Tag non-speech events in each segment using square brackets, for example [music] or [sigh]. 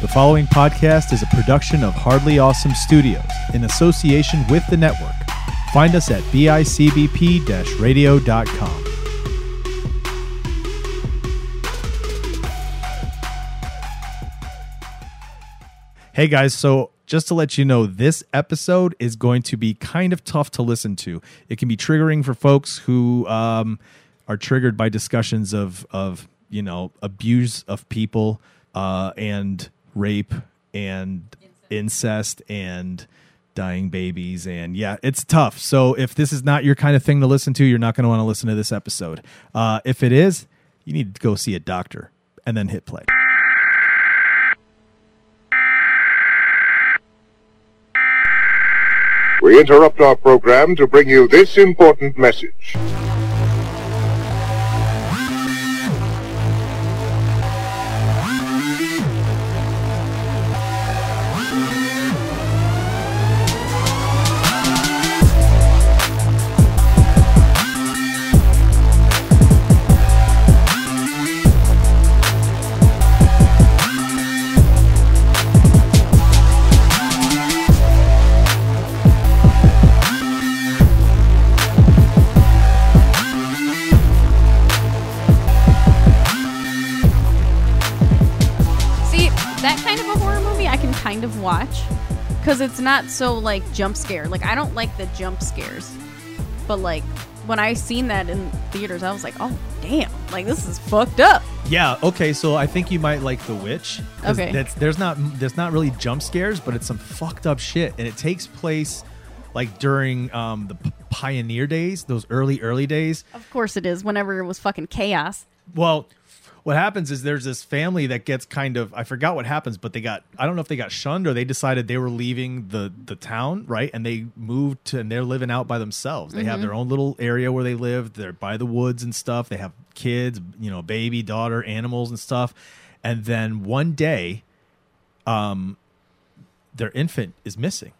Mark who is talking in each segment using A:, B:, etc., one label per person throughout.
A: The following podcast is a production of Hardly Awesome Studios in association with the network. Find us at bicbp radio.com. Hey guys, so just to let you know, this episode is going to be kind of tough to listen to. It can be triggering for folks who um, are triggered by discussions of of you know abuse of people uh, and rape and incest and dying babies. And yeah it's tough. So if this is not your kind of thing to listen to you're not going to want to listen to this episode. Uh, if it is you need to go see a doctor and then hit play.
B: We interrupt our program to bring you this important message.
C: Because it's not so like jump scare. Like I don't like the jump scares, but like when I seen that in theaters, I was like, oh damn, like this is fucked up.
A: Yeah. Okay. So I think you might like The Witch.
C: Okay.
A: That's there's not there's not really jump scares, but it's some fucked up shit, and it takes place like during um, the p- pioneer days, those early early days.
C: Of course it is. Whenever it was fucking chaos.
A: Well, what happens is there's this family that gets kind of I forgot what happens, but they got I don't know if they got shunned or they decided they were leaving the the town, right? And they moved to and they're living out by themselves. They have their own little area where they live. They're by the woods and stuff. They have kids, you know, baby, daughter, animals and stuff. And then one day um their infant is missing.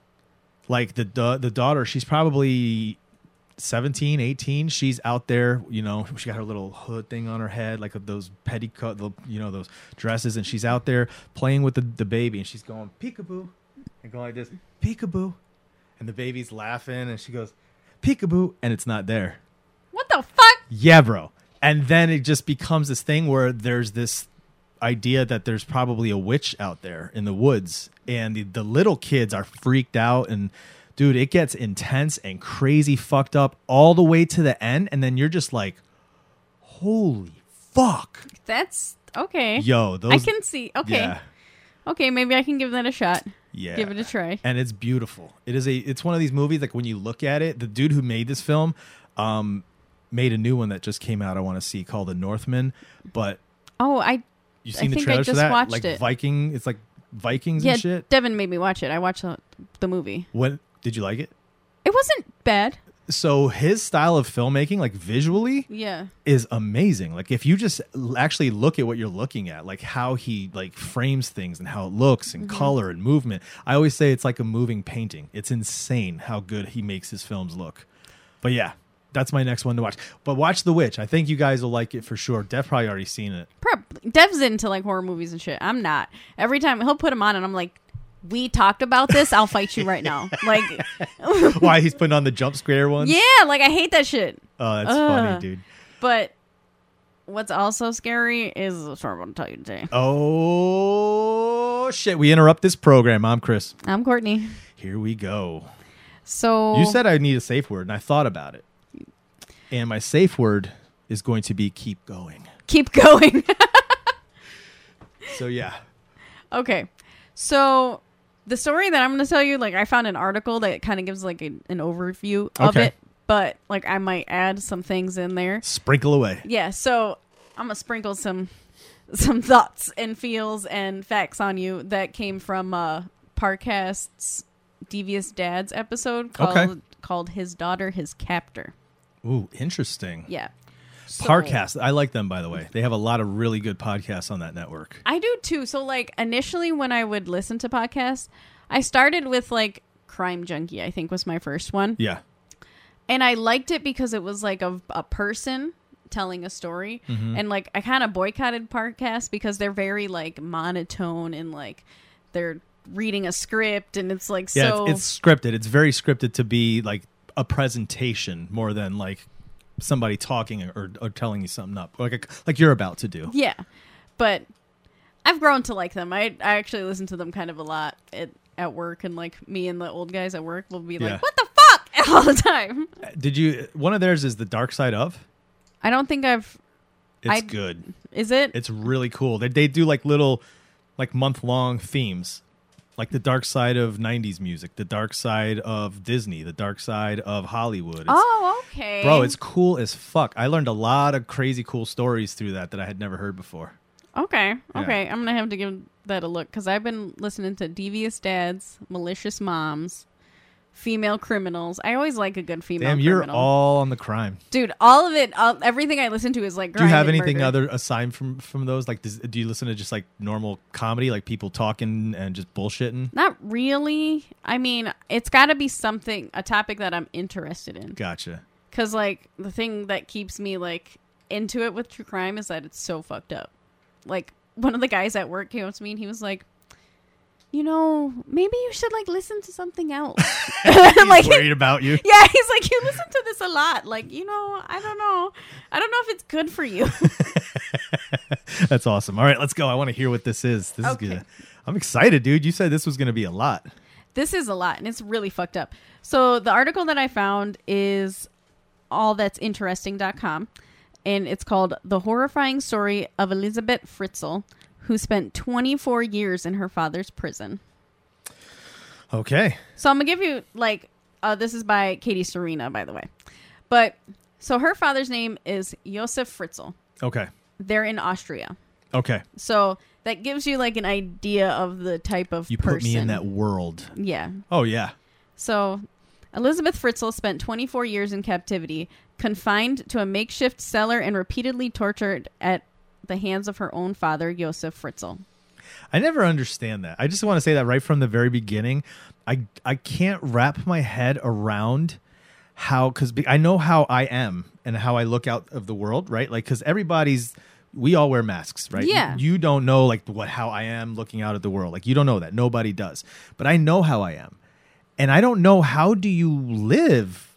A: Like the da- the daughter, she's probably 17 18 she's out there you know she got her little hood thing on her head like those petticoat the, you know those dresses and she's out there playing with the, the baby and she's going peekaboo and going like this peekaboo and the baby's laughing and she goes peekaboo and it's not there
C: What the fuck?
A: yeah bro and then it just becomes this thing where there's this idea that there's probably a witch out there in the woods and the, the little kids are freaked out and dude it gets intense and crazy fucked up all the way to the end and then you're just like holy fuck
C: That's okay.
A: yo those
C: I can see. Okay.
A: yeah
C: Okay, maybe I can give that a shot.
A: yeah
C: Give it a try.
A: and it's beautiful it is a it's one of these movies like when you look at it the dude who made this film um made a new one that just came out i want to see called the northman but
C: Oh, I
A: You
C: I
A: seen the trailer for
C: just
A: that?
C: watched
A: like
C: it.
A: Viking. It's like Vikings
C: yeah.
A: and shit.
C: Devin made me watch it. I watched the, the movie.
A: When did you like it?
C: It wasn't bad.
A: So his style of filmmaking, like visually,
C: Yeah.
A: is amazing. Like if you just l- actually look at what you're looking at, like how he like frames things and how it looks and
C: Mm-hmm.
A: color and movement. I always say it's like a moving painting. It's insane how good he makes his films look. But yeah, that's my next one to watch. But watch The Witch. I think you guys will like it for sure. Dev probably already seen it.
C: Probably. Dev's into like horror movies and shit. I'm not. Every time he'll put them on, and I'm like, "We talked about this. I'll fight you right now." [laughs] Like, [laughs]
A: Why he's putting on the jump scare ones?
C: yeah, like I hate that shit.
A: Oh, that's
C: Ugh.
A: funny, dude.
C: But what's also scary is the story I'm going to tell you today.
A: Oh shit! We interrupt this program. I'm Chris.
C: I'm Courtney.
A: Here we go.
C: So
A: You said I need a safe word, and I thought about it. And my safe word is going to be keep going.
C: keep going. [laughs]
A: So yeah,
C: okay. So the story that I'm going to tell you, like, I found an article that kind of gives like a, an overview of
A: Okay.
C: it, but like I might add some things in there.
A: sprinkle away.
C: Yeah, so I'm gonna sprinkle some some thoughts and feels and facts on you that came from uh Parcast's Devious Dads episode called
A: Okay.
C: called His Daughter, His Captor.
A: Ooh, interesting.
C: Yeah. So-
A: Parcast. I like them by the way. They have a lot of really good podcasts on that network.
C: I do too. So like initially when I would listen to podcasts, I started with like Crime Junkie, I think was my first one.
A: Yeah.
C: And I liked it because it was like a, a person telling a story.
A: Mm-hmm.
C: And like I kind of boycotted podcasts because they're very like monotone and like they're reading a script and it's like
A: Yeah,
C: so
A: it's, it's scripted. It's very scripted to be like a presentation more than like somebody talking or, or telling you something up, like a, like you're about to do.
C: yeah. But I've grown to like them. I I actually listen to them kind of a lot at at work and like me and the old guys at work will be
A: Yeah.
C: like, "What the fuck?" [laughs] all the time.
A: Uh, did you? One of theirs is the Dark Side of.
C: I don't think I've
A: It's
C: I-
A: good.
C: is it?
A: It's really cool. They they do like little, like month long themes, like the dark side of '90s music, the dark side of Disney, the dark side of Hollywood. It's-
C: oh, okay.
A: bro, it's cool as fuck. I learned a lot of crazy cool stories through that that I had never heard before.
C: Okay.
A: Yeah.
C: Okay. I'm gonna have to give that a look because I've been listening to devious dads, malicious moms, female criminals. I always like a good female.
A: Damn, you're
C: criminal.
A: all on the crime.
C: dude. All of it. All, everything I listen to is like.
A: Do you have anything
C: murder.
A: other aside from from those? Like, does, do you listen to just like normal comedy, like people talking and just bullshitting?
C: Not really. I mean, it's got to be something, a topic that I'm interested in.
A: Gotcha.
C: Because like the thing that keeps me like into it with true crime is that it's so fucked up. Like one of the guys at work came up to me and he was like, "You know, maybe you should like listen to something else." [laughs] [laughs] like,
A: Worried about you.
C: yeah, he's like, "You listen to this a lot. Like, you know, I don't know, I don't know if it's good for you." [laughs]
A: That's awesome. All right, let's go. I want to hear what this is. This
C: Okay.
A: is good. I'm excited, dude. You said this was going to be a lot.
C: this is a lot and it's really fucked up. So the article that I found is allthat'sinteresting.com and it's called The Horrifying Story of Elizabeth Fritzl who spent 24 years in her father's prison.
A: Okay.
C: So I'm going to give you like uh, this is by Katie Serena by the way. But so her father's name is Josef Fritzl.
A: Okay.
C: They're in Austria.
A: Okay.
C: So that gives you like an idea of the type of
A: You
C: person.
A: put me in that world.
C: Yeah.
A: Oh yeah.
C: So, Elizabeth Fritzl spent 24 years in captivity, confined to a makeshift cellar and repeatedly tortured at the hands of her own father, Josef Fritzl.
A: I never understand that. I just want to say that right from the very beginning. I I can't wrap my head around how cuz I know how I am and how I look out of the world, right? Like cuz everybody's we all wear masks, right?
C: Yeah.
A: You, you don't know like what how I am looking out at the world. Like you don't know that. Nobody does. But I know how I am. And I don't know how do you live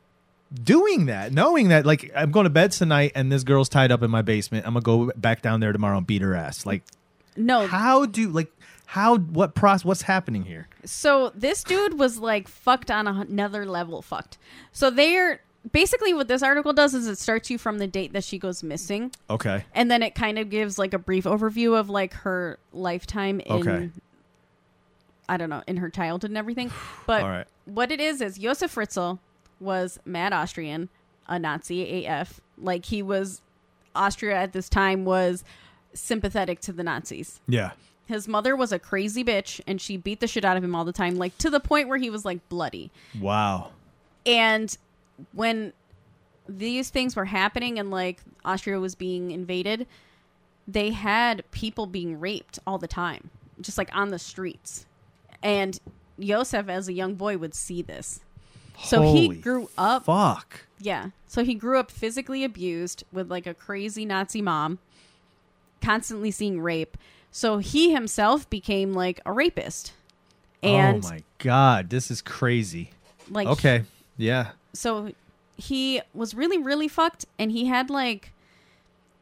A: doing that, knowing that like I'm going to bed tonight and this girl's tied up in my basement. I'm going to go back down there tomorrow and beat her ass. Like
C: No,
A: how do like how what process what's happening here
C: so this dude was like fucked on another level fucked. So they're basically what this article does is it starts you from the date that she goes missing
A: okay
C: and then it kind of gives like a brief overview of like her lifetime in
A: Okay.
C: I don't know, in her childhood and everything. But
A: right.
C: what it is is Josef Fritzl was mad Austrian, a Nazi AF. Like he was Austria at this time was sympathetic to the Nazis.
A: yeah
C: His mother was a crazy bitch and she beat the shit out of him all the time, like to the point where he was like bloody.
A: wow
C: And when these things were happening and like Austria was being invaded, they had people being raped all the time, just like on the streets. And Yosef, as a young boy, would see this. So he grew up.
A: fuck
C: Yeah. So he grew up physically abused with like a crazy Nazi mom, constantly seeing rape. So he himself became like a rapist. And
A: oh my god this is crazy
C: like
A: okay yeah
C: so he was really really fucked and he had like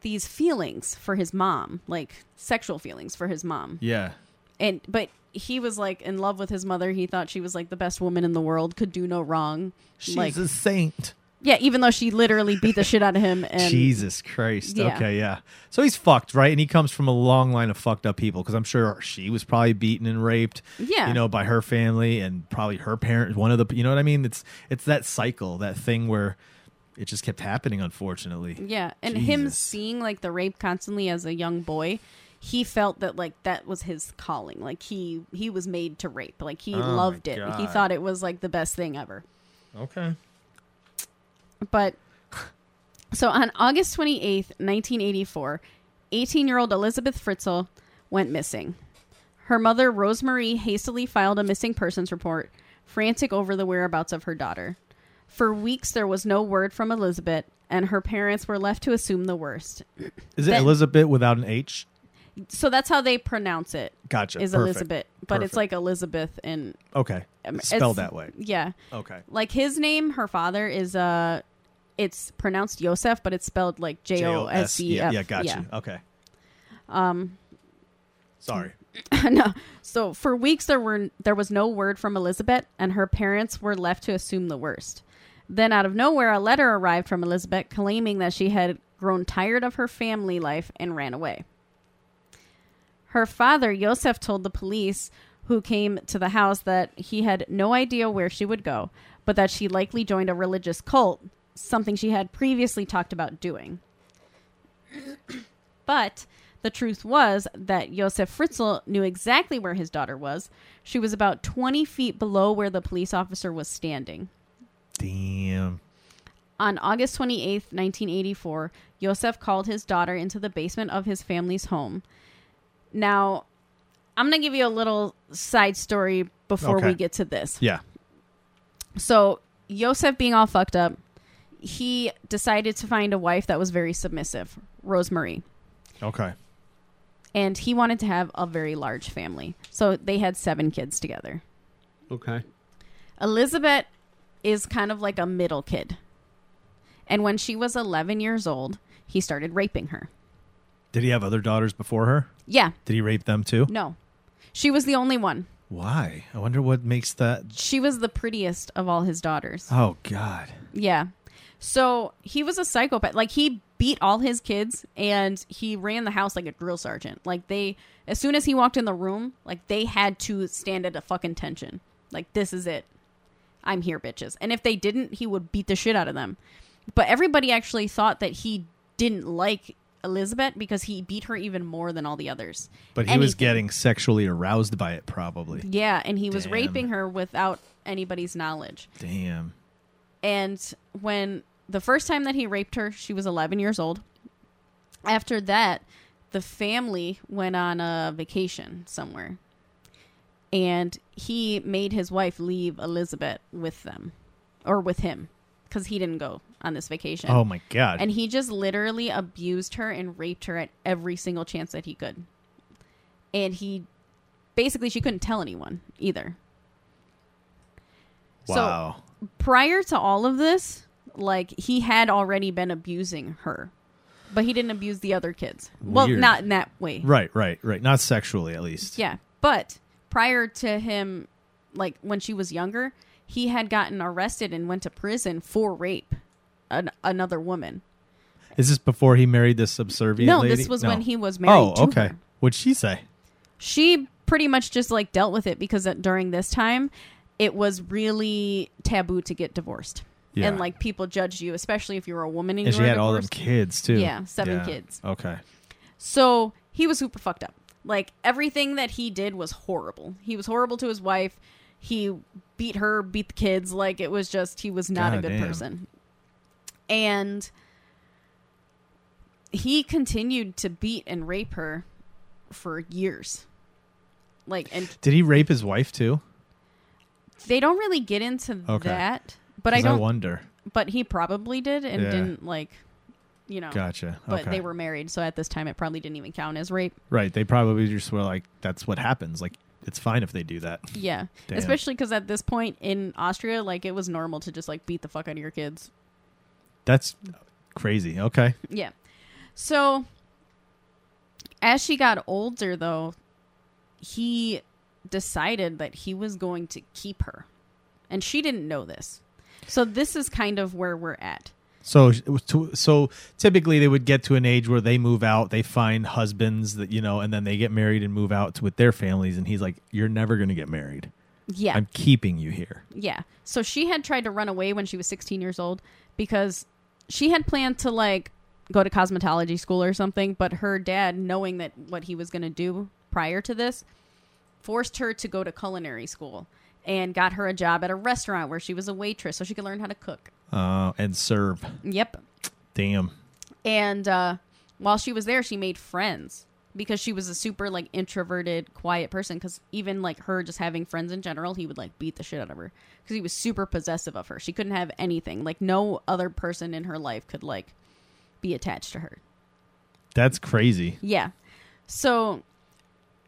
C: these feelings for his mom like sexual feelings for his mom
A: yeah
C: and but he was like in love with his mother. He thought she was like the best woman in the world could do no wrong
A: she's
C: like
A: a saint.
C: Yeah even though she literally beat the shit out of him [laughs] and
A: jesus christ.
C: Yeah.
A: okay yeah. So he's fucked right? And he comes from a long line of fucked up people because i'm sure she was probably beaten and raped
C: Yeah.
A: you know by her family and probably her parents one of the you know what i mean? It's it's that cycle that thing where it just kept happening unfortunately.
C: Yeah and him seeing like the rape constantly as a young boy he felt that like that was his calling like he he was made to rape like he
A: Oh
C: loved it he thought it was like the best thing ever
A: okay
C: But so on August 28th, 1984, 18 year old Elizabeth Fritzl went missing. Her mother, Rosemarie, hastily filed a missing persons report, frantic over the whereabouts of her daughter. For weeks, there was no word from Elizabeth, and her parents were left to assume the worst.
A: Is it
C: That-
A: Elizabeth without an H?
C: So that's how they pronounce it.
A: Gotcha.
C: Is
A: Perfect.
C: Elizabeth, but it's like Elizabeth and
A: Okay.
C: um, it's-
A: Spelled that way.
C: Yeah,
A: Okay.
C: like his name, her father is uh, it's pronounced Yosef, but it's spelled like J O S E F.
A: Yeah, F. yeah. Okay.
C: Um,
A: Sorry. [laughs]
C: no. So for weeks there were there was no word from Elizabeth, and her parents were left to assume the worst. Then out of nowhere, a letter arrived from Elizabeth claiming that she had grown tired of her family life and ran away. Her father, Yosef, told the police who came to the house that he had no idea where she would go, but that she likely joined a religious cult, something she had previously talked about doing. [clears throat] But the truth was that Josef Fritzl knew exactly where his daughter was. She was about 20 feet below where the police officer was standing.
A: Damn.
C: On August 28th, 1984, Yosef called his daughter into the basement of his family's home. Now, I'm going to give you a little side story before
A: Okay.
C: we get to this.
A: Yeah.
C: So, Yosef being all fucked up, he decided to find a wife that was very submissive, Rosemary.
A: Okay.
C: And he wanted to have a very large family. So, they had seven kids together.
D: Okay.
C: Elizabeth is kind of like a middle kid. And when she was 11 years old, he started raping her.
A: Did he have other daughters before her?
C: Yeah,
A: Did he rape them too?
C: no. She was the only one.
A: Why? I wonder what makes that.
C: She was the prettiest of all his daughters.
A: Oh God.
C: Yeah. So he was a psychopath. Like he beat all his kids and he ran the house like a drill sergeant. Like they, as soon as he walked in the room, like they had to stand at a fucking tension. Like this is it. I'm here, bitches. And if they didn't, he would beat the shit out of them. But everybody actually thought that he didn't like Elizabeth because he beat her even more than all the others.
A: But he was getting sexually aroused by it, probably.
C: Yeah, and he was
A: Damn.
C: raping her without anybody's knowledge.
A: Damn.
C: And when the first time that he raped her, she was 11 years old. After that, the family went on a vacation somewhere. And he made his wife leave Elizabeth with them or with him because he didn't go on this vacation.
A: Oh my God.
C: And he just literally abused her and raped her at every single chance that he could. And he basically, she couldn't tell anyone either. So
A: wow.
C: prior to all of this, like he had already been abusing her, but he didn't abuse the other kids. Well, not in that way.
A: right. Right. Right. Not sexually, at least.
C: Yeah, but prior to him, like when she was younger, he had gotten arrested and went to prison for rape, an, another woman.
A: Is this before he married this subservient
C: no,
A: lady?
C: this was
A: No.
C: when he was married.
A: Oh,
C: to
A: okay.
C: her.
A: What'd she say?
C: She pretty much just like dealt with it because during this time, it was really taboo to get divorced.
A: Yeah.
C: And like people judged you, especially if you were a woman and,
A: And
C: you
A: she
C: were
A: had all them
C: divorced.
A: kids too.
C: Yeah, seven kids.
A: Okay.
C: So he was super fucked up. Like everything that he did was horrible. He was horrible to his wife. He beat her, beat the kids. Like it was just he was not a good person. And he continued to beat and rape her for years. Like and
A: Did he rape his wife too?
C: they don't really get into
A: Okay.
C: that. But I don't
A: wonder.
C: but he probably did and
A: Yeah.
C: didn't like you know.
A: Gotcha.
C: But
A: okay.
C: they were married, so at this time it probably didn't even count as rape.
A: right. They probably just were like, "That's what happens." Like, it's fine if they do that.
C: Yeah,
A: Damn.
C: especially because at this point in Austria, like it was normal to just like beat the fuck out of your kids.
A: That's crazy. Okay.
C: Yeah. So as she got older, though, he decided that he was going to keep her, and she didn't know this. So this is kind of where we're at.
A: So, so typically they would get to an age where they move out, they find husbands that you know, and then they get married and move out with their families. And he's like, "You're never going to get married.
C: Yeah.
A: I'm keeping you here."
C: Yeah. So she had tried to run away when she was 16 years old because she had planned to like go to cosmetology school or something, but her dad, knowing that what he was going to do prior to this, forced her to go to culinary school and got her a job at a restaurant where she was a waitress so she could learn how to cook.
A: Uh, and serve.
C: Yep.
A: Damn.
C: And uh, while she was there, she made friends because she was a super like introverted, quiet person. Because even like her just having friends in general, he would like beat the shit out of her because he was super possessive of her. She couldn't have anything. Like no other person in her life could like be attached to her.
A: That's crazy.
C: Yeah. So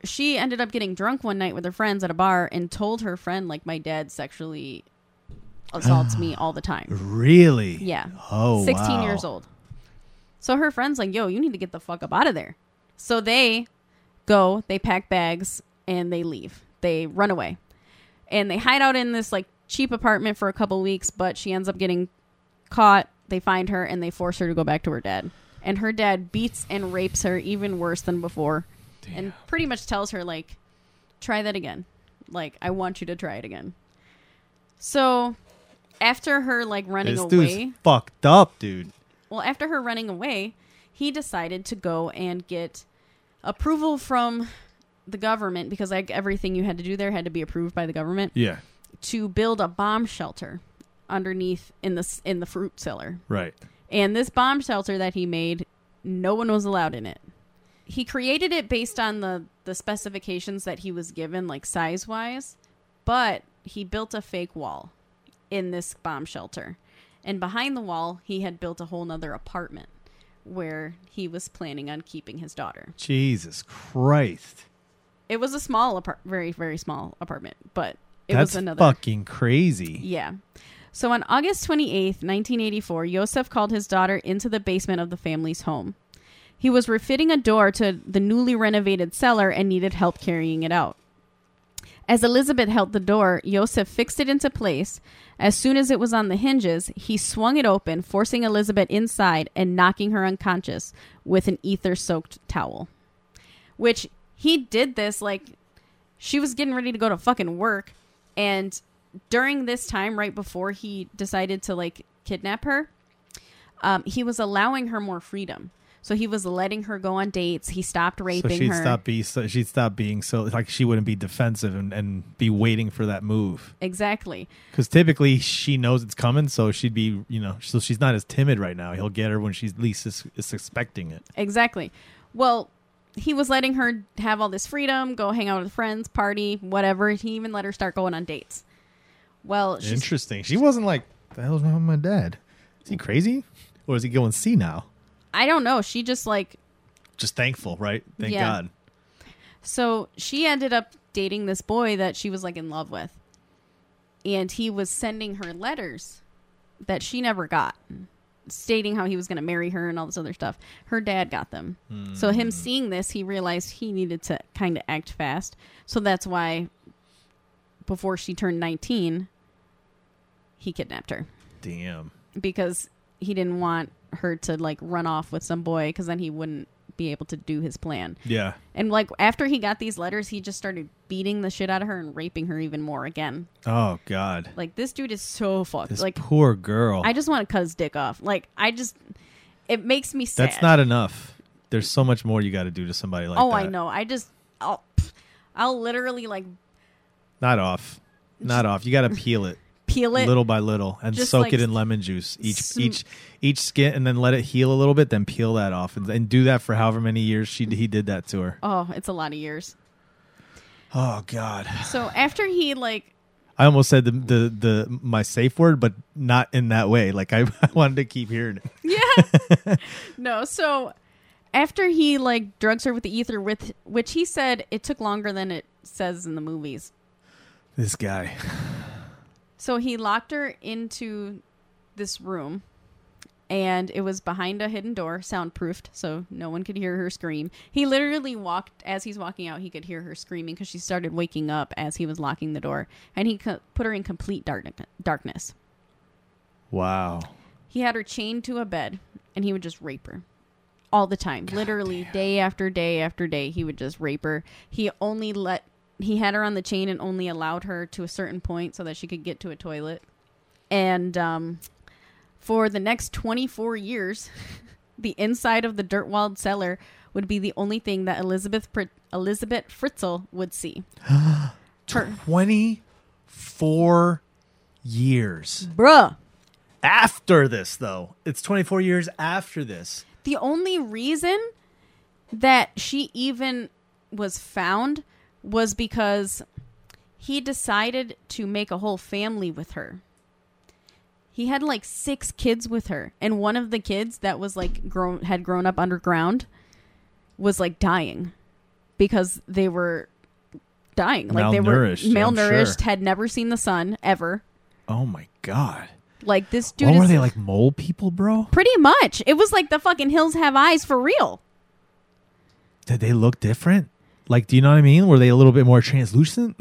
C: she ended up getting drunk one night with her friends at a bar and told her friend like my dad sexually assaults me all the time. [gasps]
A: Really?
C: Yeah.
A: Oh,
C: 16
A: wow.
C: years old. So her friend's like, yo, you need to get the fuck up out of there. So they go, they pack bags, and they leave. They run away. And they hide out in this like cheap apartment for a couple weeks, but she ends up getting caught. They find her and they force her to go back to her dad. And her dad beats and rapes her even worse than before. And pretty much tells her, like, try that again. Like, I want you to try it again. So after her like running
A: This
C: away,
A: fucked up, dude.
C: well, after her running away, he decided to go and get approval from the government because like everything you had to do there had to be approved by the government
A: Yeah.
C: to build a bomb shelter underneath in the in the fruit cellar.
A: Right.
C: And this bomb shelter that he made, no one was allowed in it. He created it based on the the specifications that he was given like size-wise, but he built a fake wall in this bomb shelter. And behind the wall, he had built a whole nother apartment where he was planning on keeping his daughter.
A: Jesus Christ.
C: It was a small apart very very small apartment, but it
A: That's
C: was another
A: fucking crazy.
C: yeah. So on August 28th, 1984, Yosef called his daughter into the basement of the family's home. He was refitting a door to the newly renovated cellar and needed help carrying it out. As Elizabeth held the door, Yosef fixed it into place. As soon as it was on the hinges, he swung it open, forcing Elizabeth inside and knocking her unconscious with an ether soaked towel. Which he did this like she was getting ready to go to fucking work and during this time right before he decided to like kidnap her um, he was allowing her more freedom so he was letting her go on dates he stopped
A: So
C: raping
A: she'd
C: her
A: stop be so she'd stop being so like she wouldn't be defensive and, and be waiting for that move.
C: exactly
A: Because typically she knows it's coming, so she'd be you know so she's not as timid right now. He'll get her when she's least is, is expecting it.
C: exactly well he was letting her have all this freedom go hang out with friends party whatever he even let her start going on dates well
A: Interesting. She wasn't like the hell's wrong with my dad? Is he crazy or is he going see now?
C: I don't know she just like
A: Just thankful, right? Thank
C: Yeah.
A: God.
C: So she ended up dating this boy that she was like in love with. And he was sending her letters that she never got, stating how he was going to marry her and all this other stuff. Her dad got them. So him hmm. seeing this, he realized he needed to kind of act fast. So that's why before she turned 19, he kidnapped her
A: Damn.
C: because he didn't want her to like run off with some boy because then he wouldn't be able to do his plan.
A: Yeah.
C: And like after he got these letters, he just started beating the shit out of her and raping her even more again.
A: Oh God.
C: Like this dude is so fucked.
A: This
C: like
A: poor girl.
C: I just want to cut his dick off. Like I just, it makes me sad.
A: That's not enough. There's so much more you got to do to somebody like
C: oh,
A: that.
C: I know. I just, I'll, I'll literally like
A: Not off. Not off. You got to peel it
C: peel it.
A: little by little and
C: Just
A: soak
C: like
A: it in lemon juice. Each
C: sm-
A: each each skin and then let it heal a little bit. Then peel that off and, and do that for however many years she he did that to her.
C: oh, it's a lot of years.
A: Oh God.
C: So after he like,
A: I almost said the the, the my safe word, but not in that way. Like I, [laughs] I wanted to keep hearing it.
C: yeah, [laughs] no. So after he like drugs her with the ether, with which he said it took longer than it says in the movies.
A: This guy.
C: So he locked her into this room, and it was behind a hidden door, soundproofed, so no one could hear her scream. He literally walked, as he's walking out, he could hear her screaming because she started waking up as he was locking the door, and he co- put her in complete dark- darkness.
A: Wow.
C: He had her chained to a bed, and he would just rape her. All the time. Literally, day after day after day, he would just rape her. He only let he had her on the chain and only allowed her to a certain point so that she could get to a toilet. And um, for the next 24 years, [laughs] the inside of the dirt walled cellar would be the only thing that Elizabeth Pr- Elizabeth Fritzl would see. [gasps] Her,
A: Twenty four years
C: bruh.
A: after this, though. It's twenty four years after this.
C: The only reason that she even was found was because he decided to make a whole family with her. He had like six kids with her, and one of the kids that was like grown had grown up underground was like dying because they were dying. Like they were
A: Malnourished, I'm
C: malnourished,
A: sure.
C: had never seen the sun ever.
A: Oh my god.
C: Like this dude
A: what
C: is
A: were they like mole people, bro?
C: pretty much. It was like the fucking hills have eyes for real.
A: Did they look different? Like, do you know what I mean? Were they a little bit more translucent?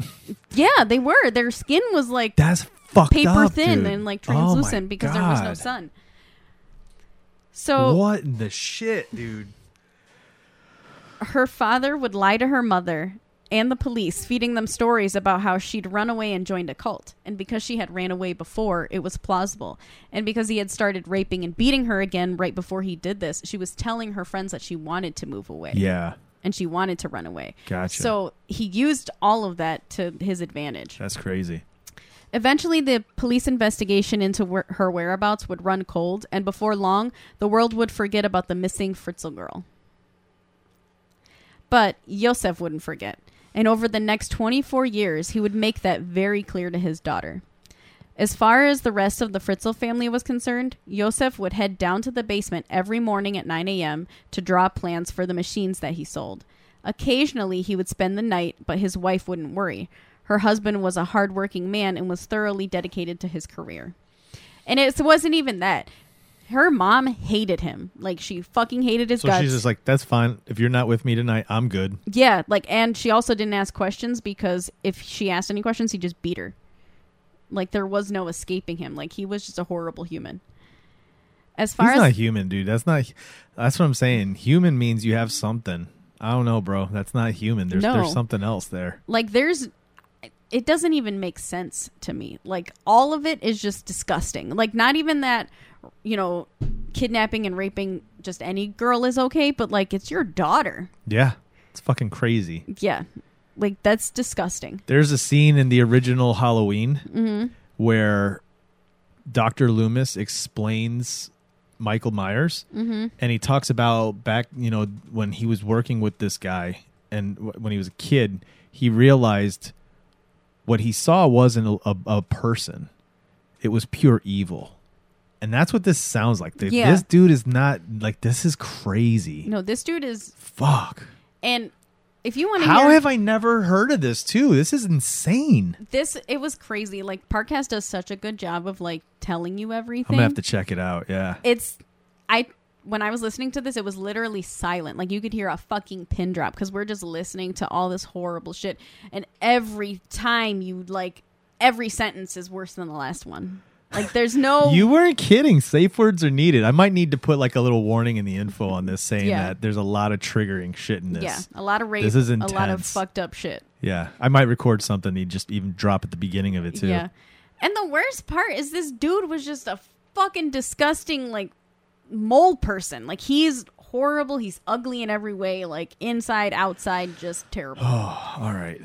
C: Yeah, they were. Their skin was like
A: That's fucked
C: paper
A: up,
C: thin
A: dude.
C: and like
A: Oh
C: translucent because there was no
A: God.
C: sun. So
A: what in the shit, dude?
C: her father would lie to her mother and the police, feeding them stories about how she'd run away and joined a cult. And because she had ran away before, it was plausible. And because he had started raping and beating her again right before he did this, she was telling her friends that she wanted to move away
A: Yeah,
C: and she wanted to run away.
A: Gotcha.
C: So he used all of that to his advantage.
A: that's crazy.
C: Eventually, the police investigation into where her whereabouts would run cold, and before long, the world would forget about the missing Fritzl girl. But Yosef wouldn't forget, and over the next 24 years, he would make that very clear to his daughter. As far as the rest of the Fritzl family was concerned, Yosef would head down to the basement every morning at 9 a.m. to draw plans for the machines that he sold. Occasionally, he would spend the night, but his wife wouldn't worry. Her husband was a hardworking man and was thoroughly dedicated to his career. And it wasn't even that. Her mom hated him. Like, she fucking hated his
A: So
C: guts.
A: she's just like, "That's fine. If you're not with me tonight, I'm good."
C: Yeah, like, and she also didn't ask questions because if she asked any questions, he just beat her. Like, there was no escaping him. Like, he was just a horrible human. As far
A: He's
C: as
A: not human, dude. That's not. That's what I'm saying. Human means you have something. I don't know, bro. That's not human. There's
C: No.
A: there's something else there.
C: like, there's, it doesn't even make sense to me. Like, all of it is just disgusting. Like, not even that, you know, kidnapping and raping just any girl is okay, but like, it's your daughter.
A: Yeah, it's fucking crazy.
C: Yeah. Like, that's disgusting.
A: There's a scene in the original Halloween
C: Mm-hmm.
A: where Dr. Loomis explains Michael Myers,
C: Mm-hmm.
A: and he talks about back, you know, when he was working with this guy, and w- when he was a kid, he realized what he saw wasn't a, a, a person; it was pure evil. And that's what this sounds like.
C: Yeah.
A: This dude is not like this is crazy.
C: No, this dude is,
A: Fuck.
C: and if you want to
A: How
C: hear,
A: have I never heard of this too? This is insane.
C: this it was crazy like parcast does such a good job of like telling you everything
A: I'm gonna have to check it out. Yeah.
C: it's i when i was listening to this it was literally silent like you could hear a fucking pin drop because we're just listening to all this horrible shit and every time you like every sentence is worse than the last one like there's no [laughs]
A: You weren't kidding. Safe words are needed. I might need to put like a little warning in the info on this saying
C: Yeah.
A: that there's a lot of triggering shit in this.
C: yeah a lot of rape
A: This is
C: a lot of
A: intense.
C: fucked up shit
A: Yeah. I might record something you just even drop at the beginning of it too.
C: Yeah. And the worst part is this dude was just a fucking disgusting like mole person. Like he's horrible, he's ugly in every way, like inside, outside, just terrible.
A: Oh, [sighs] all right.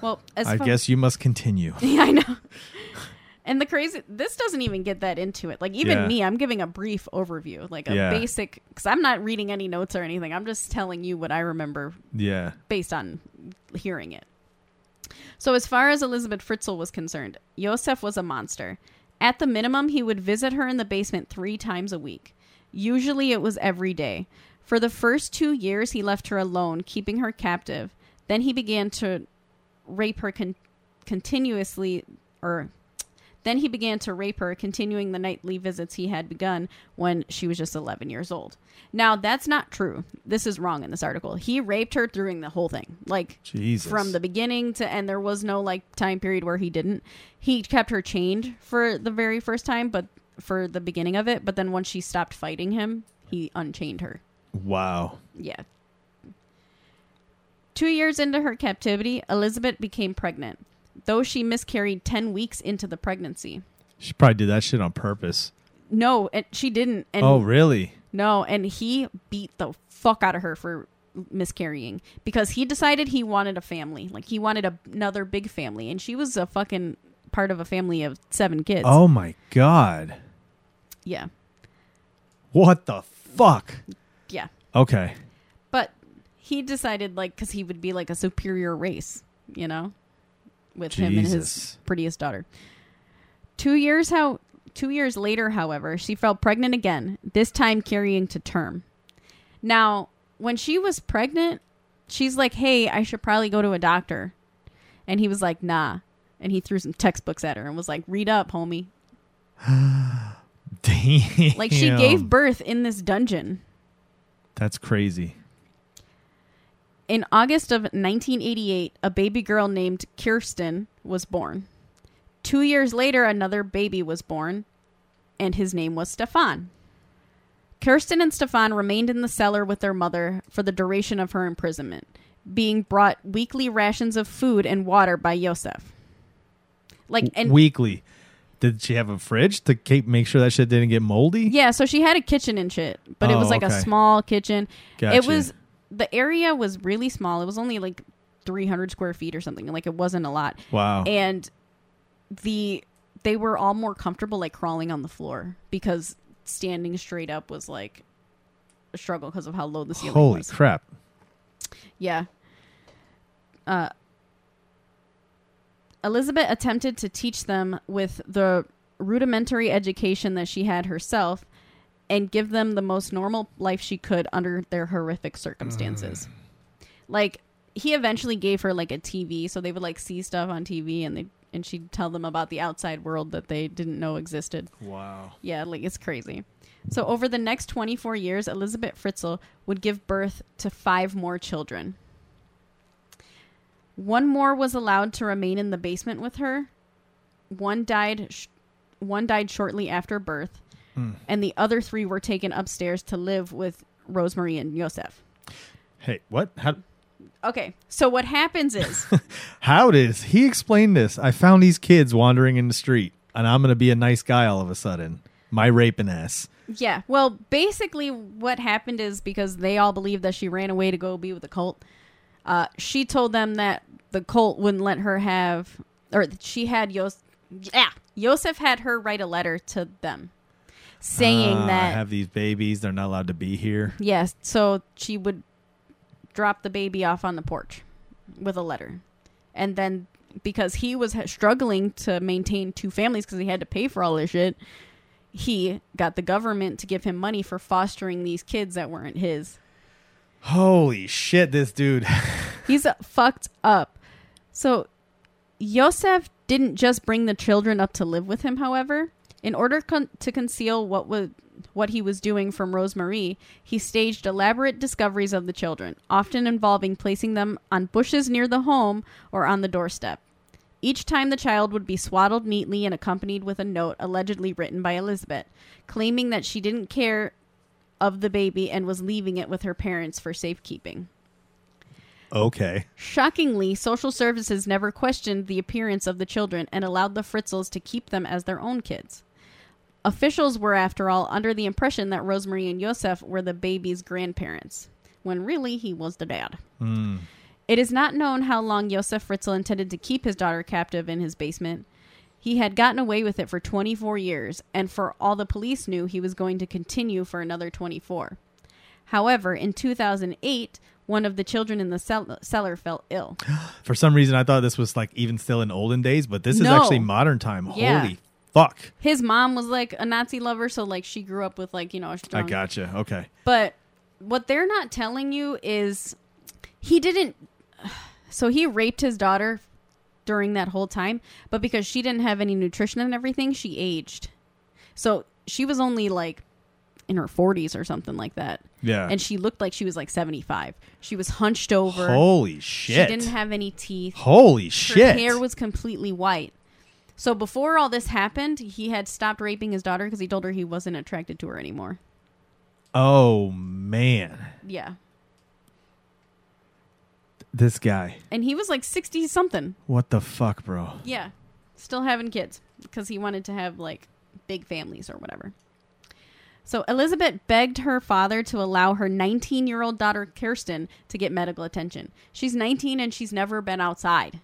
C: well, as
A: I
C: far-
A: guess you must continue. [laughs]
C: Yeah, I know. And the crazy this doesn't even get that into it. Like even
A: Yeah.
C: me, I'm giving a brief overview, like a
A: Yeah.
C: basic cuz I'm not reading any notes or anything. I'm just telling you what I remember
A: Yeah.
C: based on hearing it. So, as far as Elizabeth Fritzl was concerned, Yosef was a monster. At the minimum, he would visit her in the basement three times a week. Usually, it was every day. For the first two years, he left her alone, keeping her captive. Then he began to rape her con- continuously, or then he began to rape her, continuing the nightly visits he had begun when she was just 11 years old. Now, that's not true. This is wrong in this article. He raped her during the whole thing. Like,
A: Jesus.
C: from the beginning to end, there was no, like, time period where he didn't. He kept her chained for the very first time, but for the beginning of it. But then once she stopped fighting him, he unchained her.
A: Wow.
C: Yeah. Two years into her captivity, Elizabeth became pregnant, though she miscarried 10 weeks into the pregnancy.
A: She probably did that shit on purpose.
C: No, and she didn't. And
A: oh, really?
C: No, and he beat the fuck out of her for miscarrying because he decided he wanted a family. Like he wanted a, another big family, and she was a fucking part of a family of seven kids.
A: Oh my god.
C: yeah,
A: What the fuck?
C: yeah.
A: Okay.
C: But he decided like because he would be like a superior race, you know, with him and his prettiest daughter. Two years how two years later, however, she fell pregnant again. This time carrying to term. Now, when she was pregnant, she's like, "Hey, I should probably go to a doctor," and he was like, "Nah," and he threw some textbooks at her and was like, "Read up, homie." [gasps]
A: Damn.
C: Like she gave birth in this dungeon.
A: That's crazy.
C: In August of 1988, a baby girl named Kirsten was born. Two years later, another baby was born, and his name was Stefan. Kirsten and Stefan remained in the cellar with their mother for the duration of her imprisonment, being brought weekly rations of food and water by Yosef. Like and
A: Weekly. Did she have a fridge to keep make sure that shit didn't get moldy?
C: yeah, so she had a kitchen and shit, but it
A: Oh,
C: was like a
A: okay.
C: small kitchen. It was the area was really small. It was only like 300 square feet or something. Like it wasn't a lot.
A: Wow.
C: and the they were all more comfortable like crawling on the floor because standing straight up was like a struggle because of how low the ceiling
A: Holy
C: was.
A: crap.
C: Yeah. Uh, Elizabeth attempted to teach them with the rudimentary education that she had herself and give them the most normal life she could under their horrific circumstances. Mm. Like he eventually gave her like a TV so they would like see stuff on TV and they and she'd tell them about the outside world that they didn't know existed.
A: Wow.
C: Yeah, like it's crazy. So over the next 24 years, Elizabeth Fritzl would give birth to five more children. One more was allowed to remain in the basement with her. One died sh- one died shortly after birth, and the other three were taken upstairs to live with Rosemary and Yosef.
A: Hey, what? How
C: Okay, so what happens is [laughs]
A: how does he explain this? I found these kids wandering in the street and I'm gonna be a nice guy all of a sudden. My raping ass.
C: Yeah. Well, basically, what happened is because they all believed that she ran away to go be with the cult. Uh, she told them that the cult wouldn't let her have, or that she had Yos. Yeah, Yosef had her write a letter to them, saying
A: I
C: that
A: have these babies, they're not allowed to be here.
C: yes. So she would drop the baby off on the porch with a letter, and then because he was struggling to maintain two families because he had to pay for all this shit, he got the government to give him money for fostering these kids that weren't his.
A: Holy shit, this dude. [laughs]
C: He's uh, fucked up. So Yosef didn't just bring the children up to live with him, however. In order con- to conceal what was what he was doing from Rosemarie, he staged elaborate discoveries of the children, often involving placing them on bushes near the home or on the doorstep. Each time the child would be swaddled neatly and accompanied with a note allegedly written by Elizabeth, claiming that she didn't care of the baby and was leaving it with her parents for safekeeping.
A: okay.
C: Shockingly, social services never questioned the appearance of the children and allowed the Fritzls to keep them as their own kids. Officials were, after all, under the impression that Rosemary and Yosef were the baby's grandparents, when really he was the dad. Hmm. It is not known how long Yosef Fritzl intended to keep his daughter captive in his basement. He had gotten away with it for 24 years, and for all the police knew, he was going to continue for another 24. However, in 2008, one of the children in the cell- cellar fell ill. [gasps]
A: For some reason I thought this was like even still in olden days, but this is actually modern time.
C: Yeah.
A: Holy fuck.
C: His mom was like a Nazi lover, so like she grew up with like you know a
A: I
C: strong.
A: gotcha. Okay.
C: But what they're not telling you is he didn't. [sighs] So he raped his daughter during that whole time, but because she didn't have any nutrition and everything, she aged. So she was only like in her 40s or something like that.
A: Yeah.
C: And she looked like she was like 75. She was hunched over.
A: Holy shit.
C: She didn't have any teeth.
A: Holy
C: Her
A: shit.
C: Her hair was completely white. So before all this happened, he had stopped raping his daughter because he told her he wasn't attracted to her anymore.
A: oh man.
C: Yeah.
A: This guy.
C: And he was like 60 something.
A: What the fuck, bro?
C: Yeah. Still having kids because he wanted to have like big families or whatever. So Elizabeth begged her father to allow her 19 year old daughter Kirsten to get medical attention. She's 19 and she's never been outside.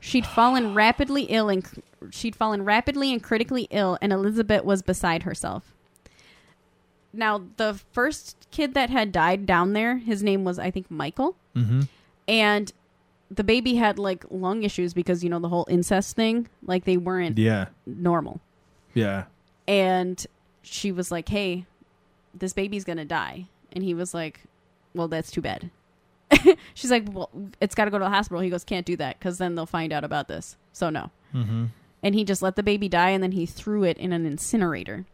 C: She'd fallen rapidly ill and she'd fallen rapidly and critically ill, and Elizabeth was beside herself. now the first kid that had died down there, his name was I think Michael,
A: Mm-hmm.
C: and the baby had like lung issues because you know the whole incest thing. Like they weren't
A: Yeah.
C: normal,
A: Yeah.
C: and she was like, "Hey, this baby's gonna die," and he was like, "Well, that's too bad." [laughs] She's like, "Well, it's got to go to the hospital." He goes, "Can't do that because then they'll find out about this." So no.
A: Mm-hmm.
C: and he just let the baby die and then he threw it in an incinerator.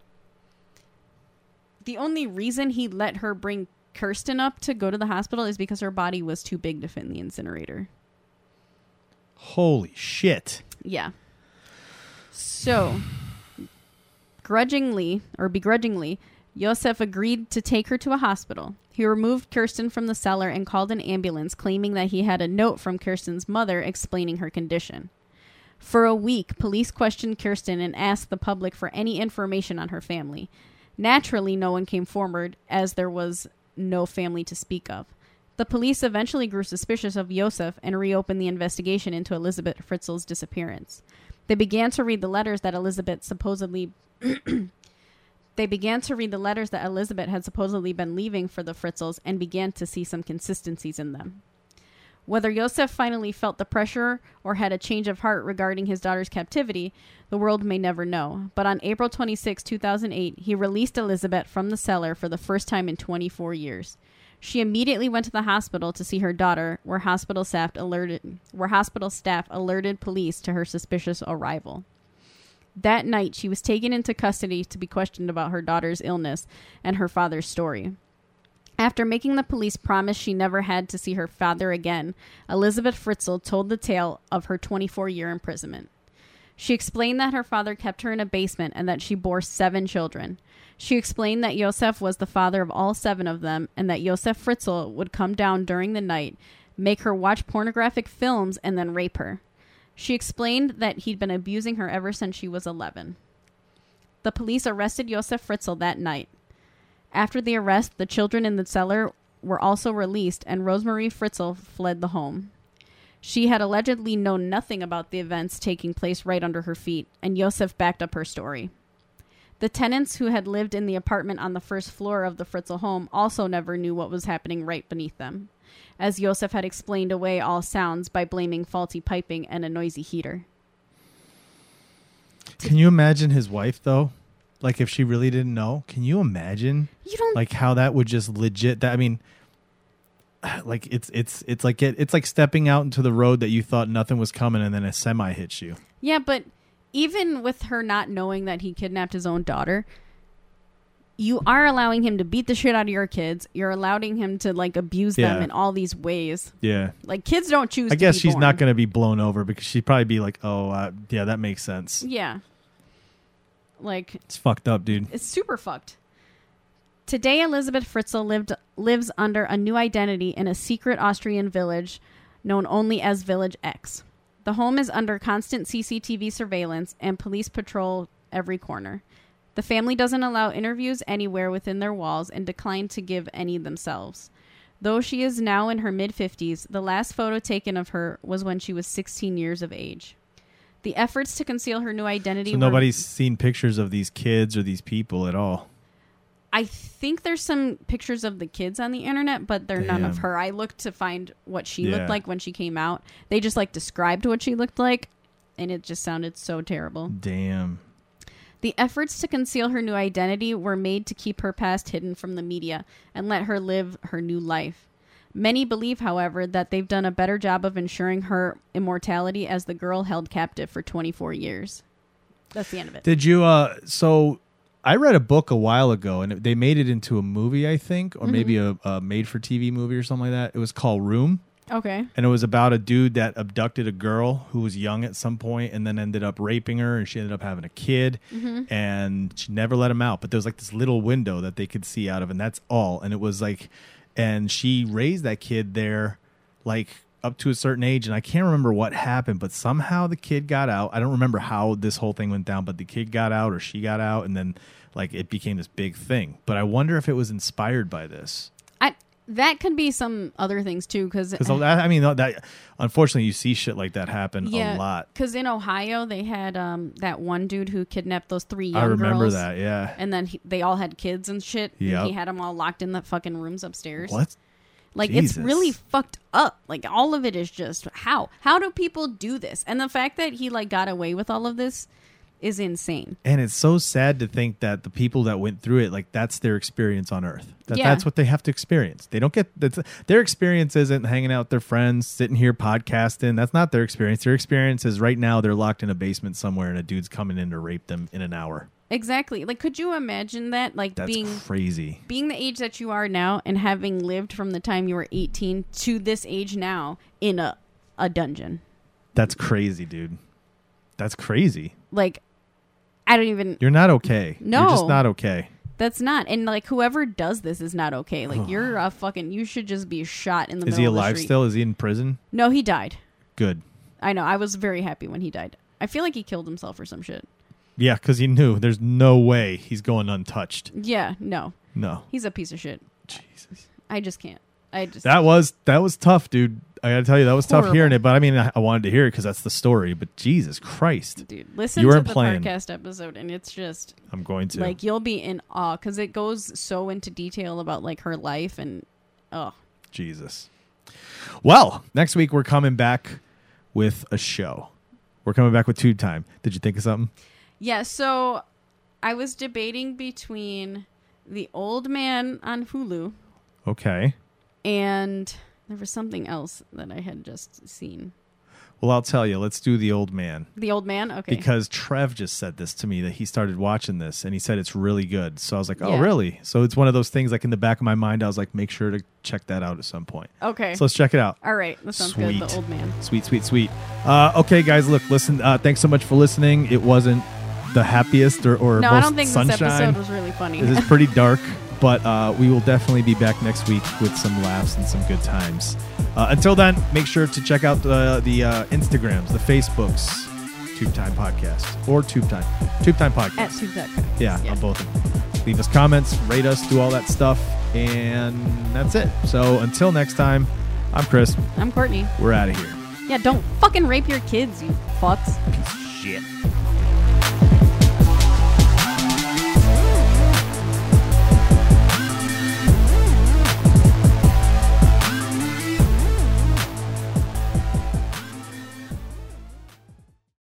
C: The only reason he let her bring Kirsten up to go to the hospital is because her body was too big to fit in the incinerator.
A: Holy shit.
C: Yeah. So, grudgingly or begrudgingly, Josef agreed to take her to a hospital. He removed Kerstin from the cellar and called an ambulance, claiming that he had a note from Kerstin's mother explaining her condition. For a week, police questioned Kerstin and asked the public for any information on her family. Naturally, no one came forward, as there was no family to speak of. The police eventually grew suspicious of Josef and reopened the investigation into Elizabeth Fritzl's disappearance. They began to read the letters that Elizabeth supposedly [clears throat] They began to read the letters that Elizabeth had supposedly been leaving for the Fritzls and began to see some consistencies in them. Whether Josef finally felt the pressure or had a change of heart regarding his daughter's captivity, the world may never know. But on April 26, 2008, he released Elizabeth from the cellar for the first time in 24 years. She immediately went to the hospital to see her daughter, where hospital staff alerted where hospital staff alerted police to her suspicious arrival. That night, she was taken into custody to be questioned about her daughter's illness and her father's story. After making the police promise she never had to see her father again, Elizabeth Fritzl told the tale of her 24 year imprisonment. She explained that her father kept her in a basement and that she bore seven children. She explained that Josef was the father of all seven of them and that Josef Fritzl would come down during the night, make her watch pornographic films, and then rape her. She explained that he'd been abusing her ever since she was 11. The police arrested Josef Fritzl that night. After the arrest, the children in the cellar were also released, and Rosemarie Fritzl fled the home. She had allegedly known nothing about the events taking place right under her feet, and Josef backed up her story. The tenants who had lived in the apartment on the first floor of the Fritzl home also never knew what was happening right beneath them, as Josef had explained away all sounds by blaming faulty piping and a noisy heater.
A: Can you imagine his wife though? Like if she really didn't know, can you imagine
C: You don't
A: like how that would just legit that I mean [sighs] like it's it's it's like it, it's like stepping out into the road that you thought nothing was coming and then a semi hits you.
C: Yeah, but even with her not knowing that he kidnapped his own daughter, you are allowing him to beat the shit out of your kids. You're allowing him to like abuse them in all these ways.
A: Yeah.
C: Like kids don't choose.
A: I guess she's
C: born.
A: not going to be blown over because she'd probably be like, "Oh, uh, yeah, that makes sense."
C: Yeah. Like
A: It's fucked up, dude.
C: it's super fucked. Today, Elizabeth Fritzl lived lives under a new identity in a secret Austrian village known only as Village X. The home is under constant CCTV surveillance and police patrol every corner. The family doesn't allow interviews anywhere within their walls and decline to give any themselves. Though she is now in her mid 50s, the last photo taken of her was when she was 16 years of age. The efforts to conceal her new identity
A: So
C: were-
A: nobody's seen pictures of these kids or these people at all.
C: I think there's some pictures of the kids on the internet, but they're none of her. I looked to find what she
A: Yeah.
C: looked like when she came out. They just like described what she looked like, and it just sounded so terrible.
A: Damn.
C: The efforts to conceal her new identity were made to keep her past hidden from the media and let her live her new life. Many believe, however, that they've done a better job of ensuring her immortality as the girl held captive for 24 years. That's the end of it.
A: Did you uh so I read a book a while ago and they made it into a movie, I think, or mm-hmm. maybe a, a made for TV movie or something like that. It was called Room.
C: Okay.
A: and it was about a dude that abducted a girl who was young at some point and then ended up raping her and she ended up having a kid mm-hmm. and she never let him out but there was like this little window that they could see out of and that's all and it was like and she raised that kid there like up to a certain age and I can't remember what happened but somehow the kid got out I don't remember how this whole thing went down but the kid got out or she got out and then like it became this big thing but I wonder if it was inspired by this
C: I that could be some other things too, because
A: I mean, that unfortunately, you see shit like that happen
C: yeah,
A: a lot.
C: Because in Ohio, they had um, that one dude who kidnapped those three young
A: I remember
C: girls,
A: that. Yeah.
C: and then he, they all had kids and shit.
A: Yep.
C: he had them all locked in the fucking rooms upstairs.
A: What?
C: Like it's really fucked up. Like all of it is just how how do people do this? And the fact that he like got away with all of this is insane.
A: And it's so sad to think that the people that went through it, like that's their experience on Earth. That
C: Yeah.
A: that's what they have to experience. They don't get that's, their experience isn't hanging out with their friends, sitting here podcasting. That's not their experience. Their experience is right now they're locked in a basement somewhere and a dude's coming in to rape them in an hour.
C: Exactly. Like could you imagine that like
A: That's
C: being
A: crazy.
C: being the age that you are now and having lived from the time you were 18 to this age now in a a dungeon.
A: That's crazy, dude. That's crazy.
C: Like I don't even
A: You're not okay. You're just not okay.
C: That's not, and like whoever does this is not okay. Like [sighs] you're a fucking, you should just be shot in the
A: Is
C: middle
A: he
C: of the
A: alive
C: street.
A: still? Is he in prison?
C: No, he died.
A: Good.
C: I know. I was very happy when he died. I feel like he killed himself or some shit.
A: Yeah, because he knew there's no way he's going untouched.
C: Yeah, no,
A: No.
C: he's a piece of shit.
A: Jesus.
C: I just can't. I just
A: That was that was tough, dude. I gotta tell you, that was tough hearing it. But I mean, I, I wanted to hear it because that's the story. But Jesus Christ,
C: dude. Listen
A: You
C: to
A: weren't
C: the
A: playing.
C: podcast episode, and it's just
A: I'm going to.
C: like you'll be in awe because it goes so into detail about like her life and oh
A: Jesus. Well, next week we're coming back with a show. We're coming back with Tube Time. Did you think of something?
C: yeah. So I was debating between the old man on Hulu
A: Okay.
C: And there was something else that I had just seen.
A: Well, I'll tell you. Let's do the old man
C: The old man, okay.
A: because Trev just said this to me that he started watching this and he said it's really good. So I was like, oh,
C: Yeah.
A: really? So it's one of those things like in the back of my mind, I was like, make sure to check that out at some point.
C: okay.
A: So let's check it out.
C: All right, that sounds good.
A: Sweet.
C: The old man.
A: Sweet, sweet, sweet. Uh, okay, guys, look, listen. Uh, thanks so much for listening. It wasn't the happiest or, or
C: No,
A: most
C: I don't think
A: sunshine.
C: this episode was really funny.
A: This is pretty dark, [laughs] but uh, we will definitely be back next week with some laughs and some good times. Uh, until then, make sure to check out uh, the uh, Instagrams, the Facebooks, Tube Time Podcast or Tube Time, Tube Time Podcast.
C: At Tube Podcast.
A: yeah, on both of them. Leave us comments, rate us, do all that stuff, and that's it. So until next time, I'm Chris.
C: I'm Courtney.
A: We're out of here.
C: Yeah, don't fucking rape your kids, you fucks.
A: Piece of shit.